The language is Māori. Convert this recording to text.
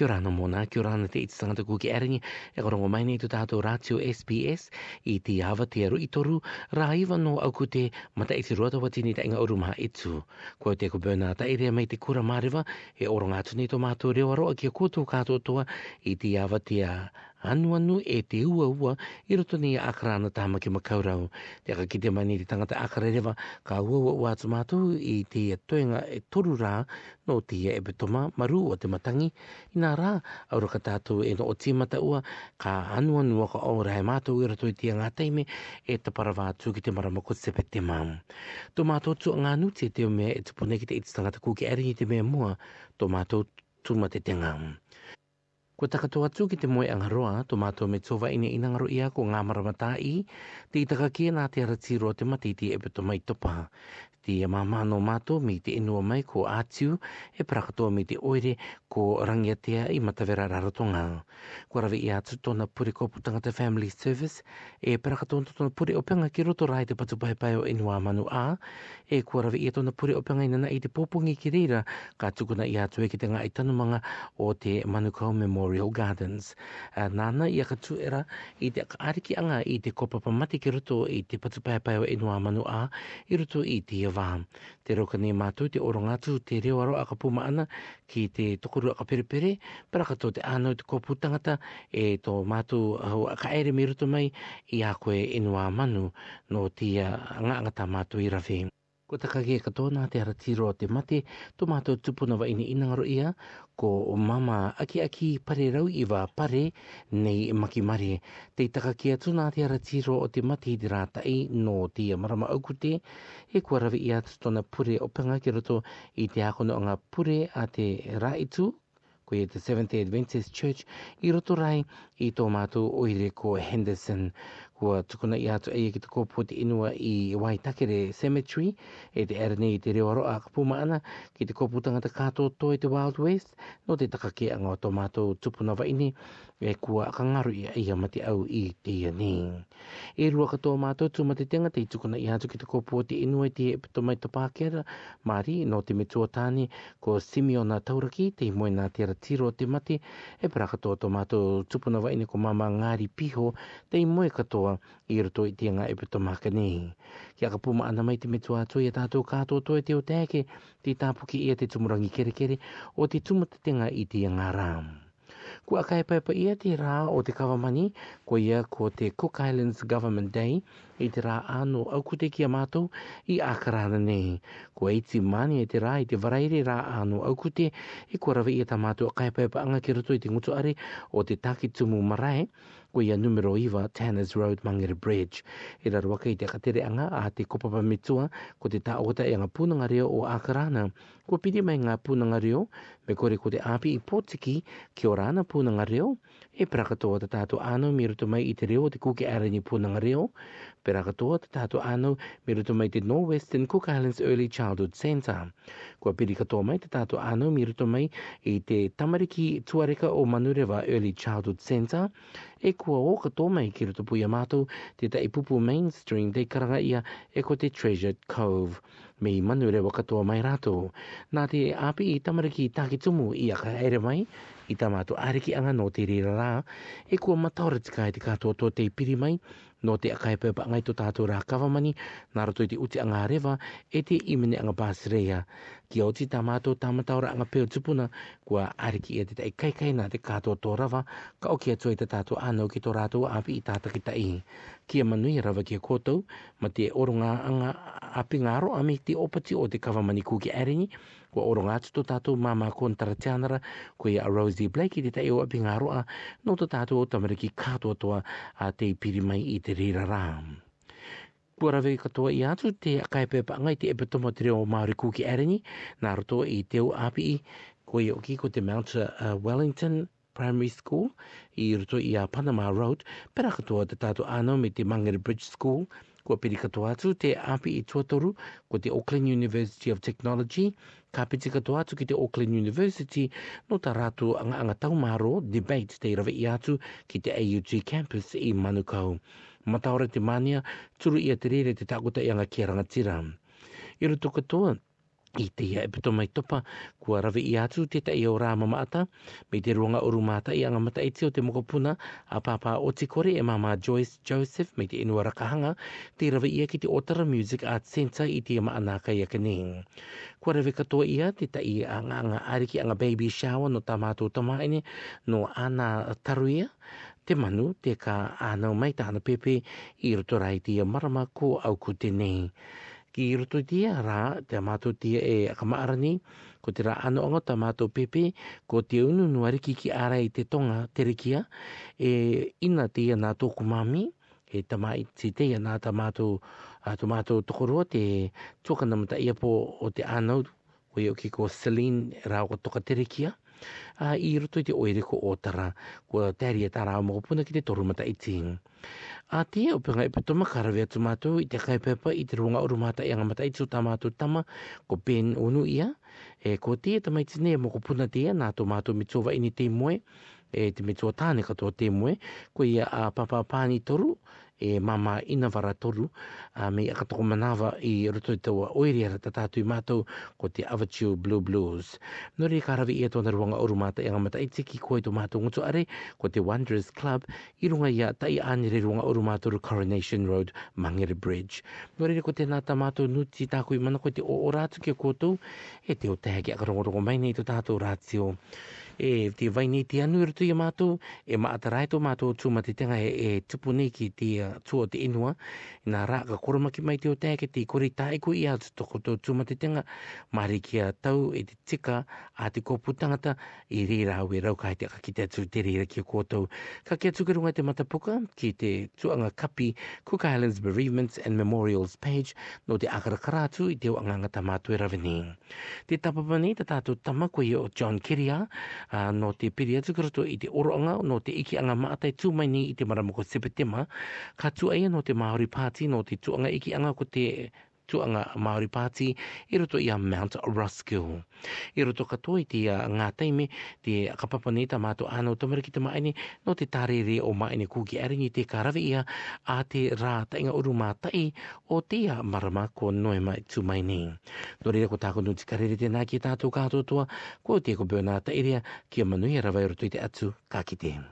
Kia ora no mōna, kia ora te iti sangata kuki arangi, e korongo mai nei tu tātou rātio SBS, i te awa te aru i toru, rā iwa no au ku te mata i te ruata wati ni ta inga uru maha etu. Kua te kubena ta i rea mai te kura mārewa, e orong atu nei tō mātou reo aroa ki a kātou toa, i te awa te a anu anu e te ua ua i roto ni akara ana tāma ki makaurau. Te ka kite mani te tangata akara rewa ka ua ua ua atu mātou i te toenga e toru rā no te ia e betoma maru o te matangi. I nā rā, aura ka tātou e no o tīmata ua ka anu anu ka o rai mātou i roto i te ngā teime e te parawā tū ki te maramako sepe te māmu. Tō mātou tū ngā nuti te o mea e tupune ki te i te tangata kūki eri i te mea mua tō mātou tūma te tengāmu. Ko taka tō atu ki te moe angaroa, tō mātou me tōwa ina ngaro ia ko ngā maramata i, te i taka kia nā te aratiroa te mati te epe mai topa. Te ia mā mātou me te inua mai ko ātiu, e prakatoa me te oere ko rangiatea i matawera rarotonga. Ko rawe i atu tona puri ko putanga te family service e parakatoan tona puri openga ki roto rai te patupahe pai o inua manu a e ko rawe i tona puri openga inana i te popungi ki reira ka tukuna i atu e ki te ngā i tanumanga o te Manukau Memorial Gardens. Nāna i aka tuera i te ariki anga i te kopapa mati ki roto i te patupahe pai o inua manu a i roto i te iawaha. Te rokane mātou te orongatu te reo aro a ka puma ana ki te toko kurua pere pere para ka tō te ano te kōpū tangata e tō mātu au ka ere miruto mai i a koe inua e manu no tia ngā ngata mātu i rawhi ko te kage katoa nā te aratiro o te mate, tō mātou tupuna wa ini inangaro ia, ko o mama aki aki pare rau i wā pare nei maki mare. Te itaka ki atu nā te aratiro o te mate i te rātai no te marama aukute, e kua rawi ia atu tōna pure o penga ki roto i te akono o ngā pure a te raitu, ko i te Seventh-day Adventist Church i roto rai i tō mātou o ire ko Henderson kua tukuna i hatu eia ki te kōpū te inua i Waitakere Cemetery e te ere nei te reo aro a kapuma ana ki te kōpū tangata kātō tō i te Wild West no te takake a ngā tomato tupunawa ini e kua akangaru i eia mate au i te ia E rua ka tomato mātou tū tenga te tukuna i hatu ki te kōpū te inua i te epitomai to Pākera Māri no te metua tāne ko Simeona Tauraki te moe nā te ratiro te mate e para ka tō tomato mātou tupunawa ini ko mama Ngāri Piho te moe katoa katoa i roto i tianga e pito makanehi. Kia ka puma ana mai te metu ato i a tātou katoa toi te o tēke, te tāpuki ia te tumurangi kere kere o te tumatatenga i te ngā rām. Kua kai paipa ia te rā o te kawamani, ko ia ko te Cook Islands Government Day, i te rā anō ki kia mātou i akarana nei. Ko iti mani e te rā i te varaire rā anō aukute, e i kua rawa ia ta mātou a kai paipa anga ki roto i te ngutuare o te takitumu marae, koe ia numero iwa Tanner's Road Mangere Bridge. I e raruaka i te katere anga a te kopapa mitua ko te taota e ngā pūnanga reo o Akarana. Ko pidi mai ngā pūnanga reo, me kore ko te api i potiki ki o rāna pūnanga reo, e prakatoa te tātou anu miruto mai i te reo te kuki arani pūnanga reo, prakatoa te tātou anu miruto mai te Northwestern Cook Islands Early Childhood Centre. Ko pidi katoa mai te tātou anu miruto mai i te tamariki tuareka o Manurewa Early Childhood Centre, e kua o ka tō mai ki rutu puia mātou te tai pupu mainstream te kararaia e ko te Treasured Cove. Mi manu rewa katoa mai rātou. Nā te api i tamariki tāki tumu i aka ere mai, i tā mātou anga nō te rira rā, e kua matawara tika e te katoa tō te piri mai, nō te akai pepa ngai tō tātou rā kawamani, nā rato i te uti anga rewa, e te imene anga pāsireia ki o ti tamato tamata ora nga peo tupuna kua ariki e te tai kai kai nga te kato tō rawa ka o kia tue te tato anau ki tō rātou api i tātaki ki ta Kia manui rawa ki a kotou ma te oronga anga api ngaro ami te opati o te kawamani kuki arini kua oronga atu tō tātou mama kontara tianara kua a Rosie Blake i te tai o api ngaro a no tō tātou o tamariki kato toa a te piri mai i te rira rāmu kua rawe katoa i atu te kai pepa ngai te epe tomo te reo Māori Kuki Erini, nā roto i te o api i, ko i oki ko te Mount uh, Wellington Primary School, i roto i a Panama Road, pera katoa te tātu ānau me te Mangere Bridge School, kua piri katoa atu te api i tuatoru ko te Auckland University of Technology, ka piti katoa atu ki te Auckland University no tā rātu anga anga taumaro debate te irawe i atu ki te AUT campus i Manukau mataore te mania turu ia te rere te takuta anga ki rangatira. Iro tuka toa, i te ia epito mai topa, kua rave i atu te ta ia mamata, me te ruanga oru mata i anga mata i o te mokopuna, a papa o te kore e mama Joyce Joseph me te inua rakahanga, te rave ia ki te Otara Music Arts Centre i te ama anaka i a kaneng. Kua rave katoa ia te ta i e anga anga ariki anga baby shower no tamato tamaine no ana taruia, te manu te ka anau mai ana pepe i roto rai tia marama ko au ko tenei. Ki i roto tia rā te mātou tia e akamaarani, ko te rā anu anga ta mātou pepe, ko te unu nuari ki ki ara i te tonga te rikia, e ina tia nā tōku mami, he tama i te teia nā ta mātou, a, mātou tokoroa te tōkanamata ia po o te anau oi o ki ko Selin rā o toka terekia, uh, i roto i te oere ko ōtara, ko tēria tā rā mō puna ki te torumata i tīng. A te o pēngai pe toma karawea tu mātou i te kai pepa i te runga o rumata i angamata i tū tā mātou tama ko Ben Unu ia, e ko te tama i tīne e mō e puna te ia nā tō mātou mitsova ini te moe, e te mitsua tāne katoa te moe, ko ia a papapāni toru, e mama ina vara toru a me ia katoko manawa i roto i taua oiri ara tatatu i mātou ko te Avachiu Blue Blues. No re karavi i atona ruanga oru mata e ngā mata i tiki koe tō mātou ngutu are ko te Wanderers Club i runga ia tai ani re ruanga oru mātou Coronation Road Mangere Bridge. No re ko te nata mātou nuti tāku i mana ko te o o rātu ki a kōtou e te o tehe ki a mai nei tō tātou rātio e te vai ni te anu rutu i mātou, e maatarai tō mātou tū te tenga e, e ki te uh, te inua, nā rā ka koromaki mai te o tēke te kore taiku i atu toko tō tū ma te tenga, maari ki a tau e te tika a te kōpū tangata i re rā we rau kai te kaki te atu te re re ki a kōtou. Ka kia tukarunga te matapuka ki te tuanga kapi Cook Islands Bereavements and Memorials page no te akara karatu i te o anganga tamātua e Te tapapani te tātou tama koe o John Kiria, uh, no te periatu kato i te oroanga no te iki anga maatai tū mai ni i te maramoko sepetema ka tū no te Māori Pāti no te tuanga iki anga ko te tuanga Māori Pāti i roto i a Mount Ruskill. I roto katoa i te ngā taime te kapapaneta mātu anau tamariki te maaini no te tārere o maaini kūki aringi te karawe ia a te rā tainga uru mātai o te ia marama ko noe mai tū mai nei. No ko tāko nuti karere te nā ki tātou kātotua ko te ko bēnā tairea ki manuia rawai roto i te atu kākitea.